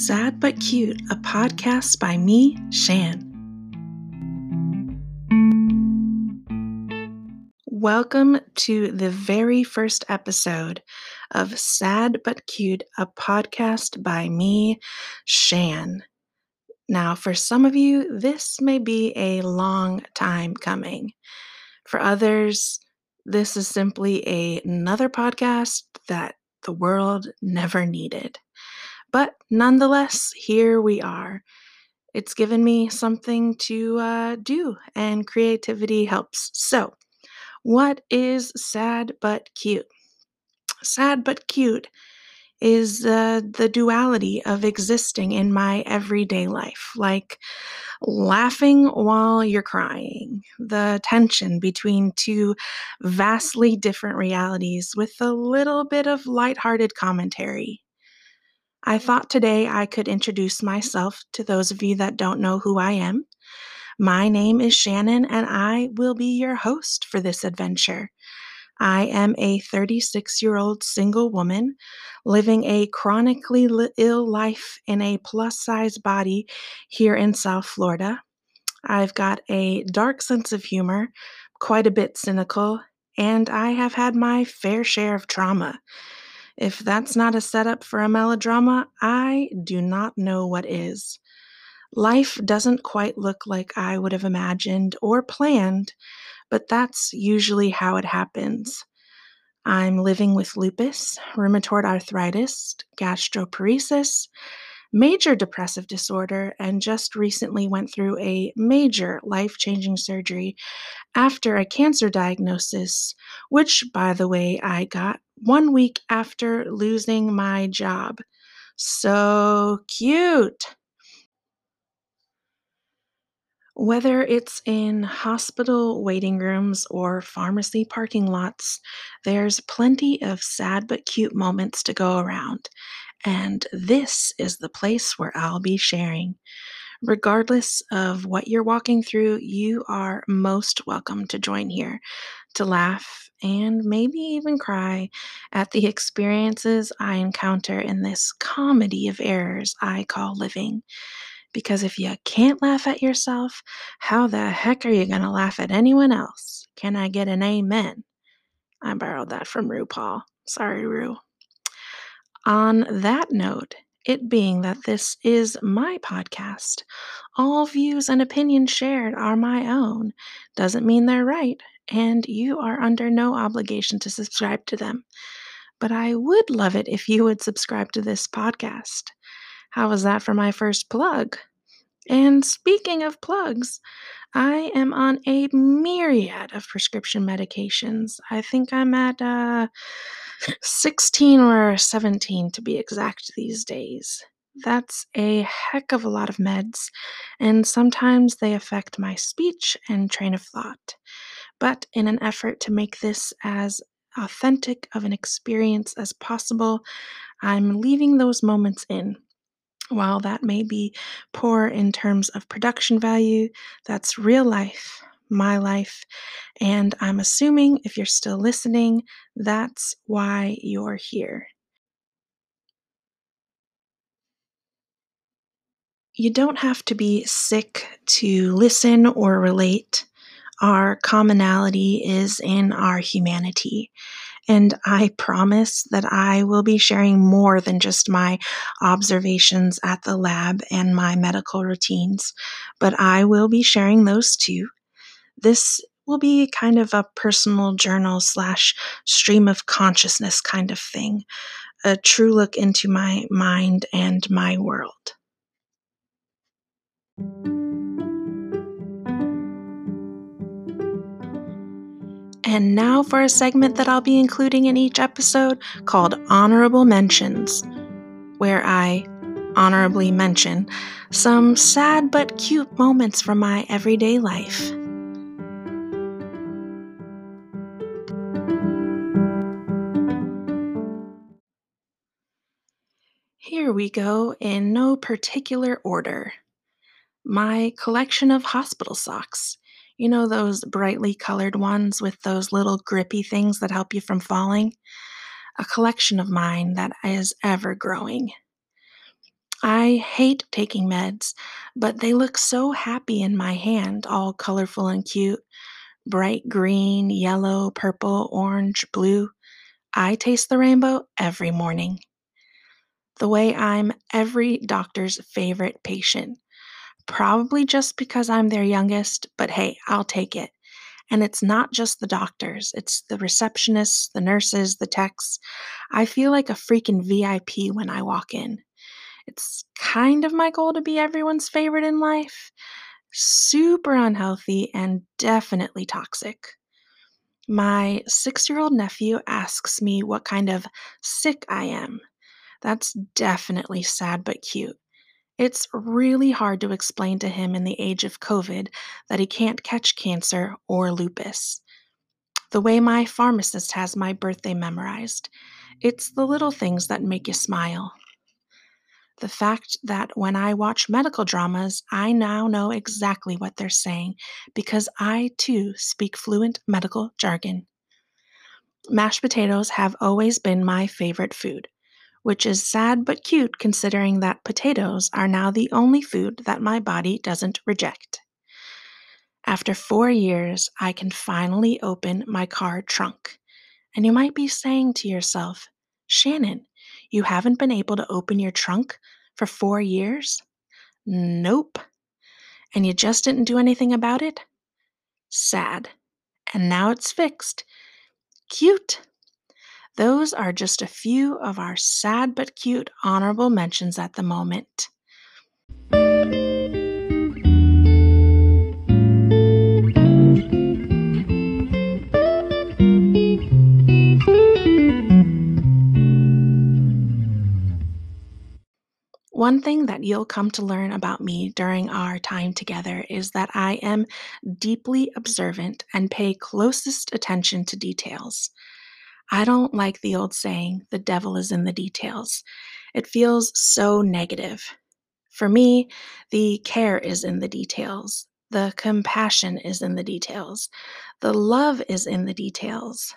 Sad But Cute, a podcast by me, Shan. Welcome to the very first episode of Sad But Cute, a podcast by me, Shan. Now, for some of you, this may be a long time coming. For others, this is simply a, another podcast that the world never needed. But nonetheless, here we are. It's given me something to uh, do, and creativity helps. So, what is sad but cute? Sad but cute is uh, the duality of existing in my everyday life, like laughing while you're crying, the tension between two vastly different realities with a little bit of lighthearted commentary. I thought today I could introduce myself to those of you that don't know who I am. My name is Shannon, and I will be your host for this adventure. I am a 36 year old single woman living a chronically ill life in a plus size body here in South Florida. I've got a dark sense of humor, quite a bit cynical, and I have had my fair share of trauma. If that's not a setup for a melodrama, I do not know what is. Life doesn't quite look like I would have imagined or planned, but that's usually how it happens. I'm living with lupus, rheumatoid arthritis, gastroparesis, major depressive disorder, and just recently went through a major life changing surgery after a cancer diagnosis, which, by the way, I got one week after losing my job. So cute! Whether it's in hospital waiting rooms or pharmacy parking lots, there's plenty of sad but cute moments to go around. And this is the place where I'll be sharing. Regardless of what you're walking through, you are most welcome to join here to laugh and maybe even cry at the experiences I encounter in this comedy of errors I call living. Because if you can't laugh at yourself, how the heck are you going to laugh at anyone else? Can I get an amen? I borrowed that from RuPaul. Sorry, Ru. On that note, it being that this is my podcast, all views and opinions shared are my own. Doesn't mean they're right, and you are under no obligation to subscribe to them. But I would love it if you would subscribe to this podcast. How was that for my first plug? And speaking of plugs, I am on a myriad of prescription medications. I think I'm at uh, 16 or 17 to be exact these days. That's a heck of a lot of meds, and sometimes they affect my speech and train of thought. But in an effort to make this as authentic of an experience as possible, I'm leaving those moments in. While that may be poor in terms of production value, that's real life, my life, and I'm assuming if you're still listening, that's why you're here. You don't have to be sick to listen or relate. Our commonality is in our humanity. And I promise that I will be sharing more than just my observations at the lab and my medical routines, but I will be sharing those too. This will be kind of a personal journal slash stream of consciousness kind of thing, a true look into my mind and my world. And now for a segment that I'll be including in each episode called Honorable Mentions, where I honorably mention some sad but cute moments from my everyday life. Here we go in no particular order. My collection of hospital socks. You know those brightly colored ones with those little grippy things that help you from falling? A collection of mine that is ever growing. I hate taking meds, but they look so happy in my hand, all colorful and cute bright green, yellow, purple, orange, blue. I taste the rainbow every morning. The way I'm every doctor's favorite patient. Probably just because I'm their youngest, but hey, I'll take it. And it's not just the doctors, it's the receptionists, the nurses, the techs. I feel like a freaking VIP when I walk in. It's kind of my goal to be everyone's favorite in life. Super unhealthy and definitely toxic. My six year old nephew asks me what kind of sick I am. That's definitely sad but cute. It's really hard to explain to him in the age of COVID that he can't catch cancer or lupus. The way my pharmacist has my birthday memorized, it's the little things that make you smile. The fact that when I watch medical dramas, I now know exactly what they're saying because I too speak fluent medical jargon. Mashed potatoes have always been my favorite food which is sad but cute considering that potatoes are now the only food that my body doesn't reject. After four years, I can finally open my car trunk. And you might be saying to yourself, Shannon, you haven't been able to open your trunk for four years? Nope. And you just didn't do anything about it? Sad. And now it's fixed. Cute. Those are just a few of our sad but cute honorable mentions at the moment. One thing that you'll come to learn about me during our time together is that I am deeply observant and pay closest attention to details. I don't like the old saying, the devil is in the details. It feels so negative. For me, the care is in the details. The compassion is in the details. The love is in the details.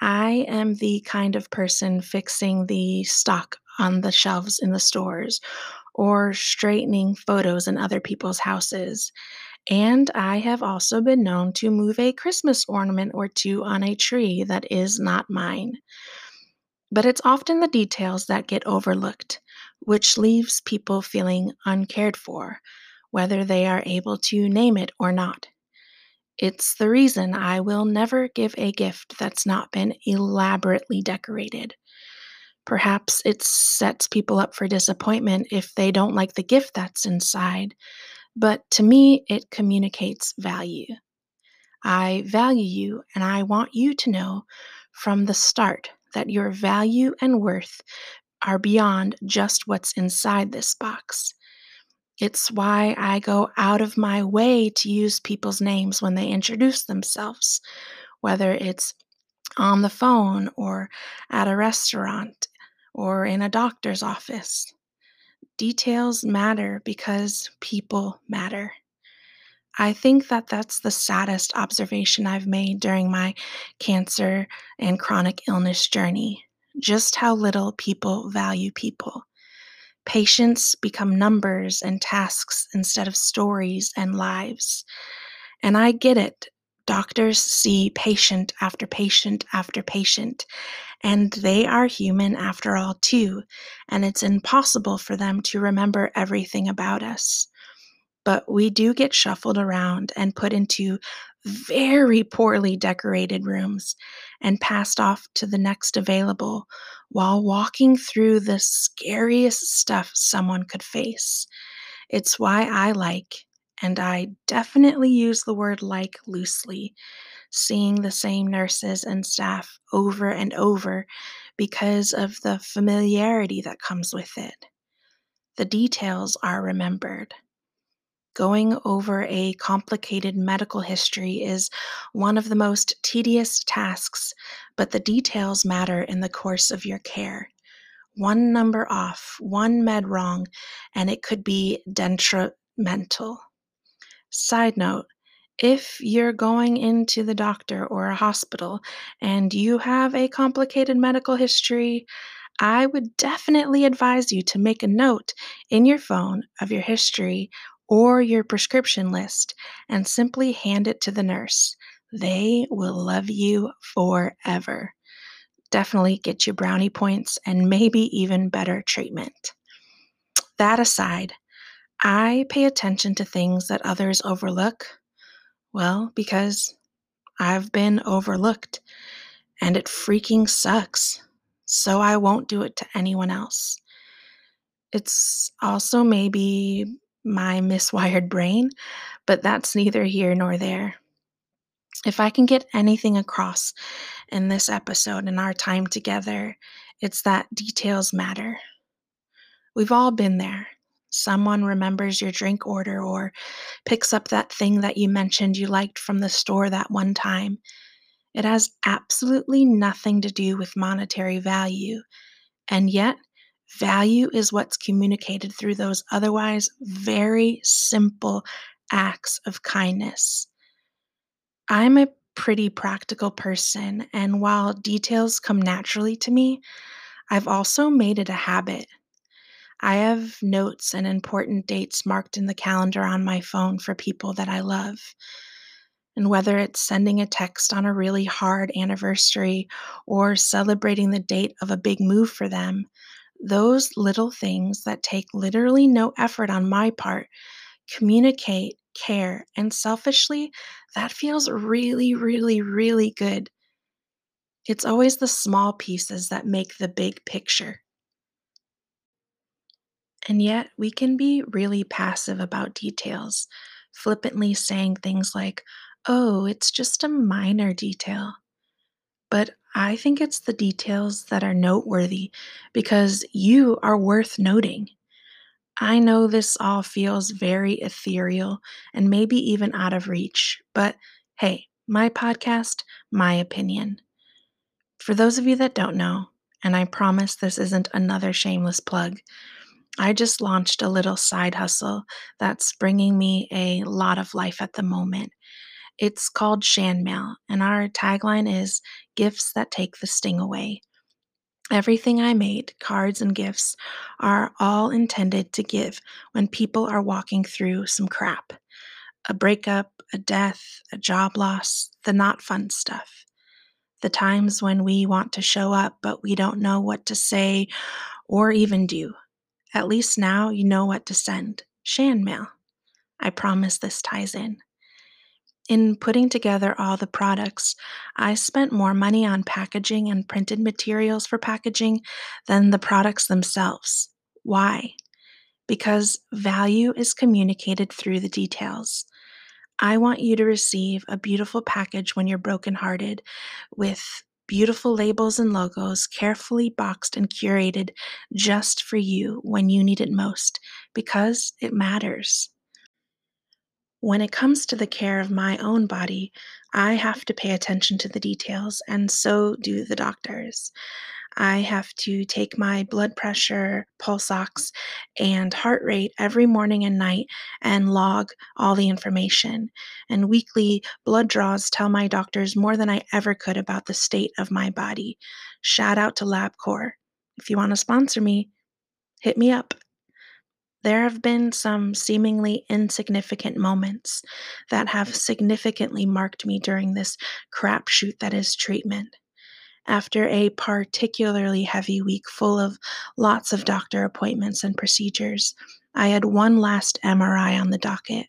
I am the kind of person fixing the stock on the shelves in the stores or straightening photos in other people's houses. And I have also been known to move a Christmas ornament or two on a tree that is not mine. But it's often the details that get overlooked, which leaves people feeling uncared for, whether they are able to name it or not. It's the reason I will never give a gift that's not been elaborately decorated. Perhaps it sets people up for disappointment if they don't like the gift that's inside, but to me, it communicates value. I value you, and I want you to know from the start that your value and worth are beyond just what's inside this box. It's why I go out of my way to use people's names when they introduce themselves, whether it's on the phone or at a restaurant or in a doctor's office. Details matter because people matter. I think that that's the saddest observation I've made during my cancer and chronic illness journey. Just how little people value people. Patients become numbers and tasks instead of stories and lives. And I get it. Doctors see patient after patient after patient, and they are human after all, too, and it's impossible for them to remember everything about us. But we do get shuffled around and put into very poorly decorated rooms and passed off to the next available while walking through the scariest stuff someone could face. It's why I like, and I definitely use the word like loosely, seeing the same nurses and staff over and over because of the familiarity that comes with it. The details are remembered. Going over a complicated medical history is one of the most tedious tasks, but the details matter in the course of your care. One number off, one med wrong, and it could be detrimental. Side note if you're going into the doctor or a hospital and you have a complicated medical history, I would definitely advise you to make a note in your phone of your history or your prescription list and simply hand it to the nurse. They will love you forever. Definitely get you brownie points and maybe even better treatment. That aside, I pay attention to things that others overlook. Well, because I've been overlooked and it freaking sucks. So I won't do it to anyone else. It's also maybe my miswired brain, but that's neither here nor there. If I can get anything across in this episode and our time together, it's that details matter. We've all been there. Someone remembers your drink order or picks up that thing that you mentioned you liked from the store that one time. It has absolutely nothing to do with monetary value, and yet Value is what's communicated through those otherwise very simple acts of kindness. I'm a pretty practical person, and while details come naturally to me, I've also made it a habit. I have notes and important dates marked in the calendar on my phone for people that I love. And whether it's sending a text on a really hard anniversary or celebrating the date of a big move for them, those little things that take literally no effort on my part communicate, care, and selfishly, that feels really, really, really good. It's always the small pieces that make the big picture. And yet, we can be really passive about details, flippantly saying things like, oh, it's just a minor detail. But I think it's the details that are noteworthy because you are worth noting. I know this all feels very ethereal and maybe even out of reach, but hey, my podcast, my opinion. For those of you that don't know, and I promise this isn't another shameless plug, I just launched a little side hustle that's bringing me a lot of life at the moment. It's called Shan Mail, and our tagline is Gifts That Take the Sting Away. Everything I made, cards and gifts, are all intended to give when people are walking through some crap a breakup, a death, a job loss, the not fun stuff. The times when we want to show up, but we don't know what to say or even do. At least now you know what to send. Shan mail. I promise this ties in. In putting together all the products, I spent more money on packaging and printed materials for packaging than the products themselves. Why? Because value is communicated through the details. I want you to receive a beautiful package when you're brokenhearted with beautiful labels and logos carefully boxed and curated just for you when you need it most because it matters. When it comes to the care of my own body, I have to pay attention to the details, and so do the doctors. I have to take my blood pressure, pulse ox, and heart rate every morning and night and log all the information. And weekly blood draws tell my doctors more than I ever could about the state of my body. Shout out to LabCorp. If you want to sponsor me, hit me up. There have been some seemingly insignificant moments that have significantly marked me during this crapshoot that is treatment. After a particularly heavy week full of lots of doctor appointments and procedures, I had one last MRI on the docket,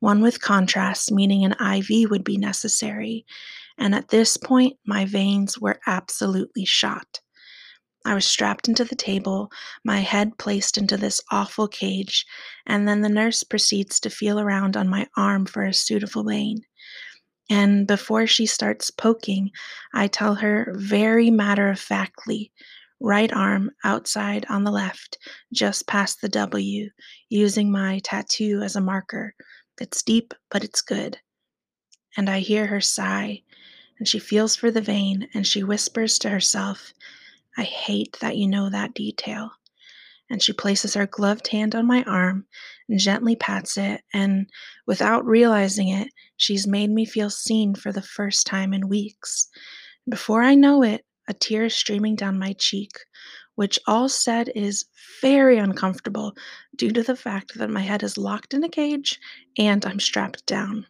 one with contrast, meaning an IV would be necessary. And at this point, my veins were absolutely shot. I was strapped into the table, my head placed into this awful cage, and then the nurse proceeds to feel around on my arm for a suitable vein. And before she starts poking, I tell her very matter of factly, right arm outside on the left, just past the W, using my tattoo as a marker. It's deep, but it's good. And I hear her sigh, and she feels for the vein, and she whispers to herself, I hate that you know that detail. And she places her gloved hand on my arm and gently pats it, and without realizing it, she's made me feel seen for the first time in weeks. Before I know it, a tear is streaming down my cheek, which all said is very uncomfortable due to the fact that my head is locked in a cage and I'm strapped down.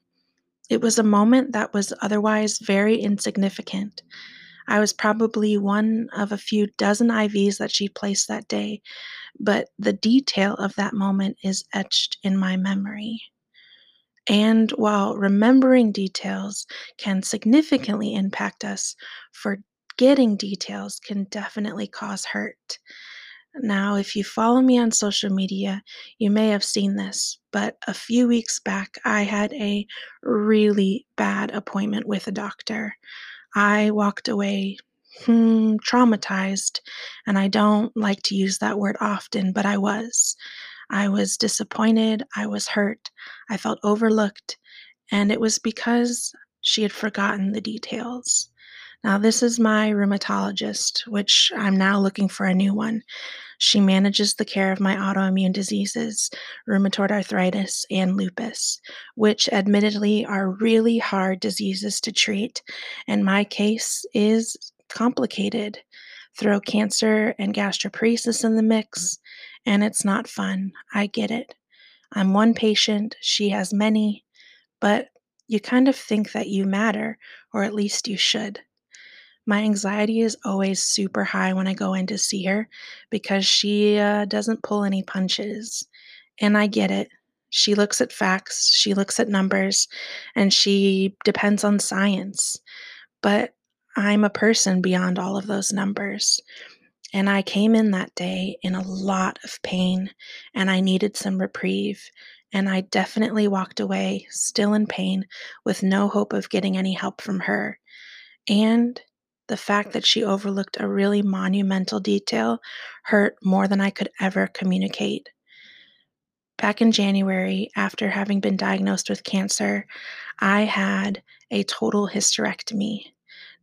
It was a moment that was otherwise very insignificant. I was probably one of a few dozen IVs that she placed that day, but the detail of that moment is etched in my memory. And while remembering details can significantly impact us, forgetting details can definitely cause hurt. Now, if you follow me on social media, you may have seen this, but a few weeks back, I had a really bad appointment with a doctor. I walked away hmm, traumatized, and I don't like to use that word often, but I was. I was disappointed, I was hurt, I felt overlooked, and it was because she had forgotten the details. Now, this is my rheumatologist, which I'm now looking for a new one. She manages the care of my autoimmune diseases, rheumatoid arthritis, and lupus, which admittedly are really hard diseases to treat, and my case is complicated. Throw cancer and gastroparesis in the mix, and it's not fun. I get it. I'm one patient, she has many, but you kind of think that you matter, or at least you should. My anxiety is always super high when I go in to see her because she uh, doesn't pull any punches. And I get it. She looks at facts, she looks at numbers, and she depends on science. But I'm a person beyond all of those numbers. And I came in that day in a lot of pain and I needed some reprieve. And I definitely walked away still in pain with no hope of getting any help from her. And the fact that she overlooked a really monumental detail hurt more than I could ever communicate. Back in January, after having been diagnosed with cancer, I had a total hysterectomy.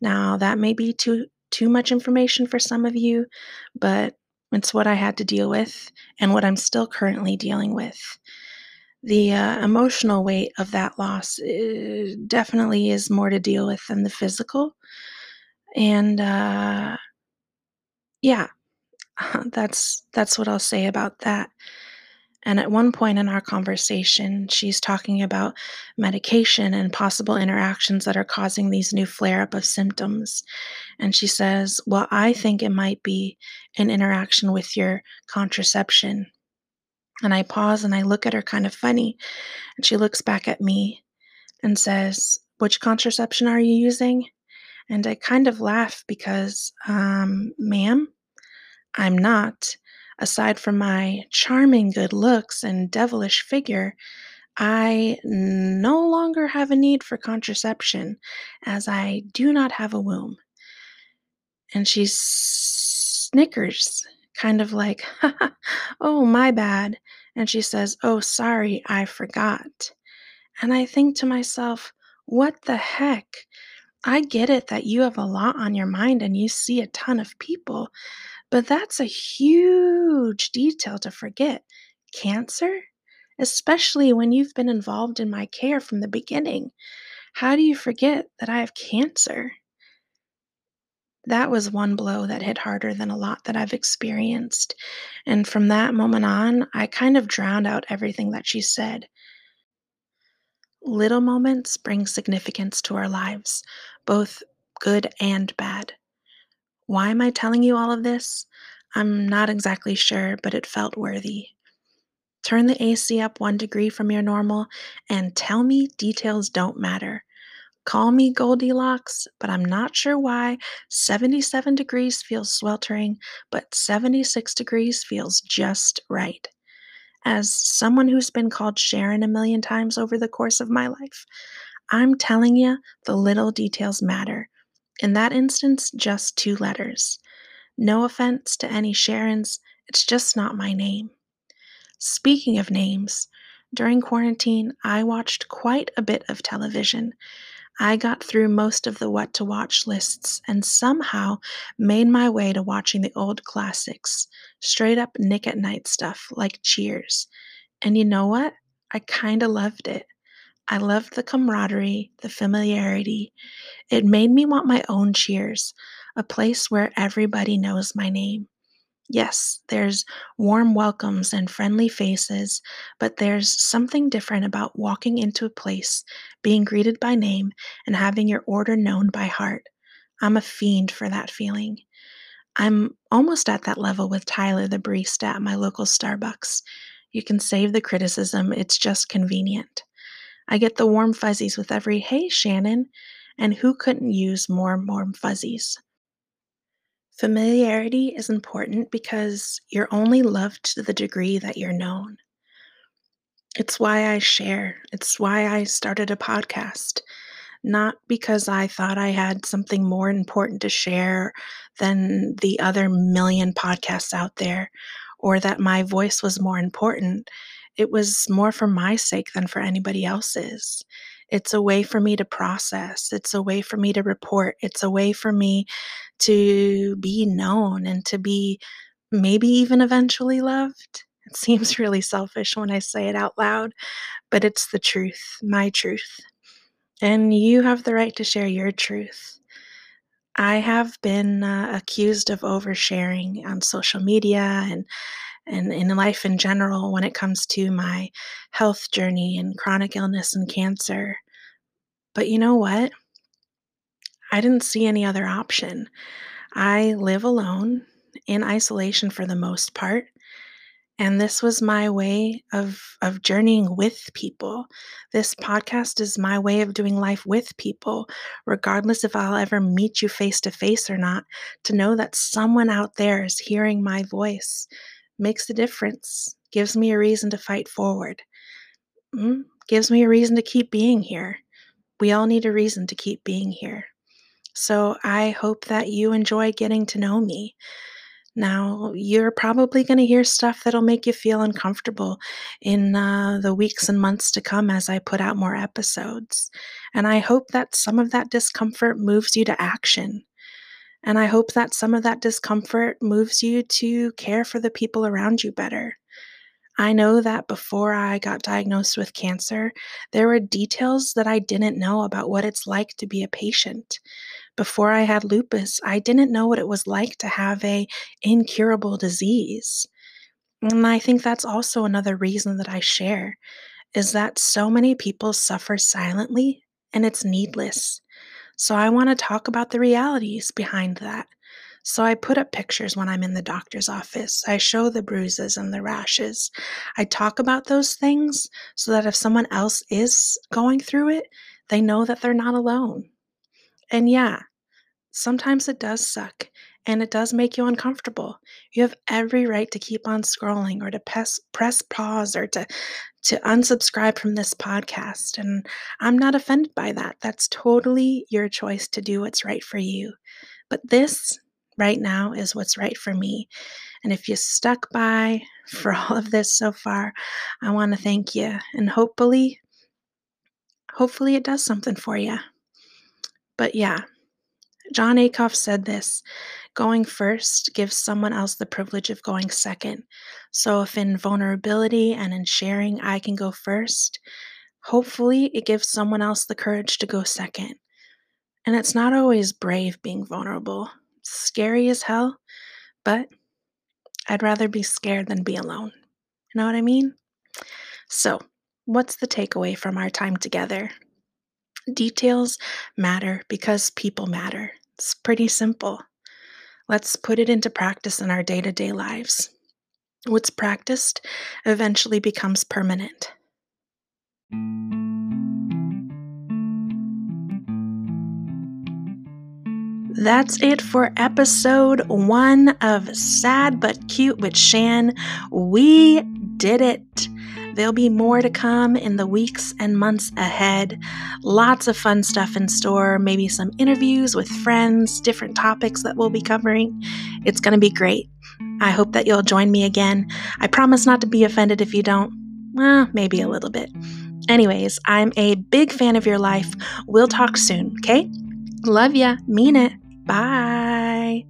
Now, that may be too too much information for some of you, but it's what I had to deal with and what I'm still currently dealing with. The uh, emotional weight of that loss uh, definitely is more to deal with than the physical. And uh, yeah, that's that's what I'll say about that. And at one point in our conversation, she's talking about medication and possible interactions that are causing these new flare up of symptoms. And she says, Well, I think it might be an interaction with your contraception. And I pause and I look at her kind of funny. And she looks back at me and says, Which contraception are you using? And I kind of laugh because, um, ma'am, I'm not. Aside from my charming good looks and devilish figure, I no longer have a need for contraception as I do not have a womb. And she snickers, kind of like, oh, my bad. And she says, oh, sorry, I forgot. And I think to myself, what the heck? I get it that you have a lot on your mind and you see a ton of people, but that's a huge detail to forget. Cancer? Especially when you've been involved in my care from the beginning. How do you forget that I have cancer? That was one blow that hit harder than a lot that I've experienced. And from that moment on, I kind of drowned out everything that she said. Little moments bring significance to our lives, both good and bad. Why am I telling you all of this? I'm not exactly sure, but it felt worthy. Turn the AC up one degree from your normal and tell me details don't matter. Call me Goldilocks, but I'm not sure why 77 degrees feels sweltering, but 76 degrees feels just right. As someone who's been called Sharon a million times over the course of my life, I'm telling you, the little details matter. In that instance, just two letters. No offense to any Sharons, it's just not my name. Speaking of names, during quarantine, I watched quite a bit of television. I got through most of the what to watch lists and somehow made my way to watching the old classics, straight up Nick at Night stuff like Cheers. And you know what? I kind of loved it. I loved the camaraderie, the familiarity. It made me want my own Cheers, a place where everybody knows my name. Yes, there's warm welcomes and friendly faces, but there's something different about walking into a place, being greeted by name, and having your order known by heart. I'm a fiend for that feeling. I'm almost at that level with Tyler, the barista at my local Starbucks. You can save the criticism, it's just convenient. I get the warm fuzzies with every hey, Shannon, and who couldn't use more warm fuzzies? Familiarity is important because you're only loved to the degree that you're known. It's why I share. It's why I started a podcast. Not because I thought I had something more important to share than the other million podcasts out there, or that my voice was more important. It was more for my sake than for anybody else's. It's a way for me to process. It's a way for me to report. It's a way for me to be known and to be maybe even eventually loved. It seems really selfish when I say it out loud, but it's the truth, my truth. And you have the right to share your truth. I have been uh, accused of oversharing on social media and and in life in general when it comes to my health journey and chronic illness and cancer. But you know what? I didn't see any other option. I live alone in isolation for the most part. And this was my way of, of journeying with people. This podcast is my way of doing life with people, regardless if I'll ever meet you face to face or not. To know that someone out there is hearing my voice makes a difference, gives me a reason to fight forward, mm, gives me a reason to keep being here. We all need a reason to keep being here. So I hope that you enjoy getting to know me. Now, you're probably going to hear stuff that'll make you feel uncomfortable in uh, the weeks and months to come as I put out more episodes. And I hope that some of that discomfort moves you to action. And I hope that some of that discomfort moves you to care for the people around you better. I know that before I got diagnosed with cancer, there were details that I didn't know about what it's like to be a patient. Before I had lupus, I didn't know what it was like to have a incurable disease. And I think that's also another reason that I share is that so many people suffer silently and it's needless. So I want to talk about the realities behind that. So I put up pictures when I'm in the doctor's office. I show the bruises and the rashes. I talk about those things so that if someone else is going through it, they know that they're not alone. And yeah, sometimes it does suck and it does make you uncomfortable. You have every right to keep on scrolling or to press, press pause or to to unsubscribe from this podcast and I'm not offended by that. That's totally your choice to do what's right for you. But this right now is what's right for me. And if you stuck by for all of this so far, I want to thank you. And hopefully, hopefully it does something for you. But yeah, Jon Acuff said this going first gives someone else the privilege of going second. So if in vulnerability and in sharing I can go first, hopefully it gives someone else the courage to go second. And it's not always brave being vulnerable scary as hell, but I'd rather be scared than be alone. You know what I mean? So, what's the takeaway from our time together? Details matter because people matter. It's pretty simple. Let's put it into practice in our day to day lives. What's practiced eventually becomes permanent. That's it for episode one of Sad But Cute with Shan. We did it. There'll be more to come in the weeks and months ahead. Lots of fun stuff in store, maybe some interviews with friends, different topics that we'll be covering. It's going to be great. I hope that you'll join me again. I promise not to be offended if you don't. Well, maybe a little bit. Anyways, I'm a big fan of your life. We'll talk soon, okay? Love ya. Mean it. Bye.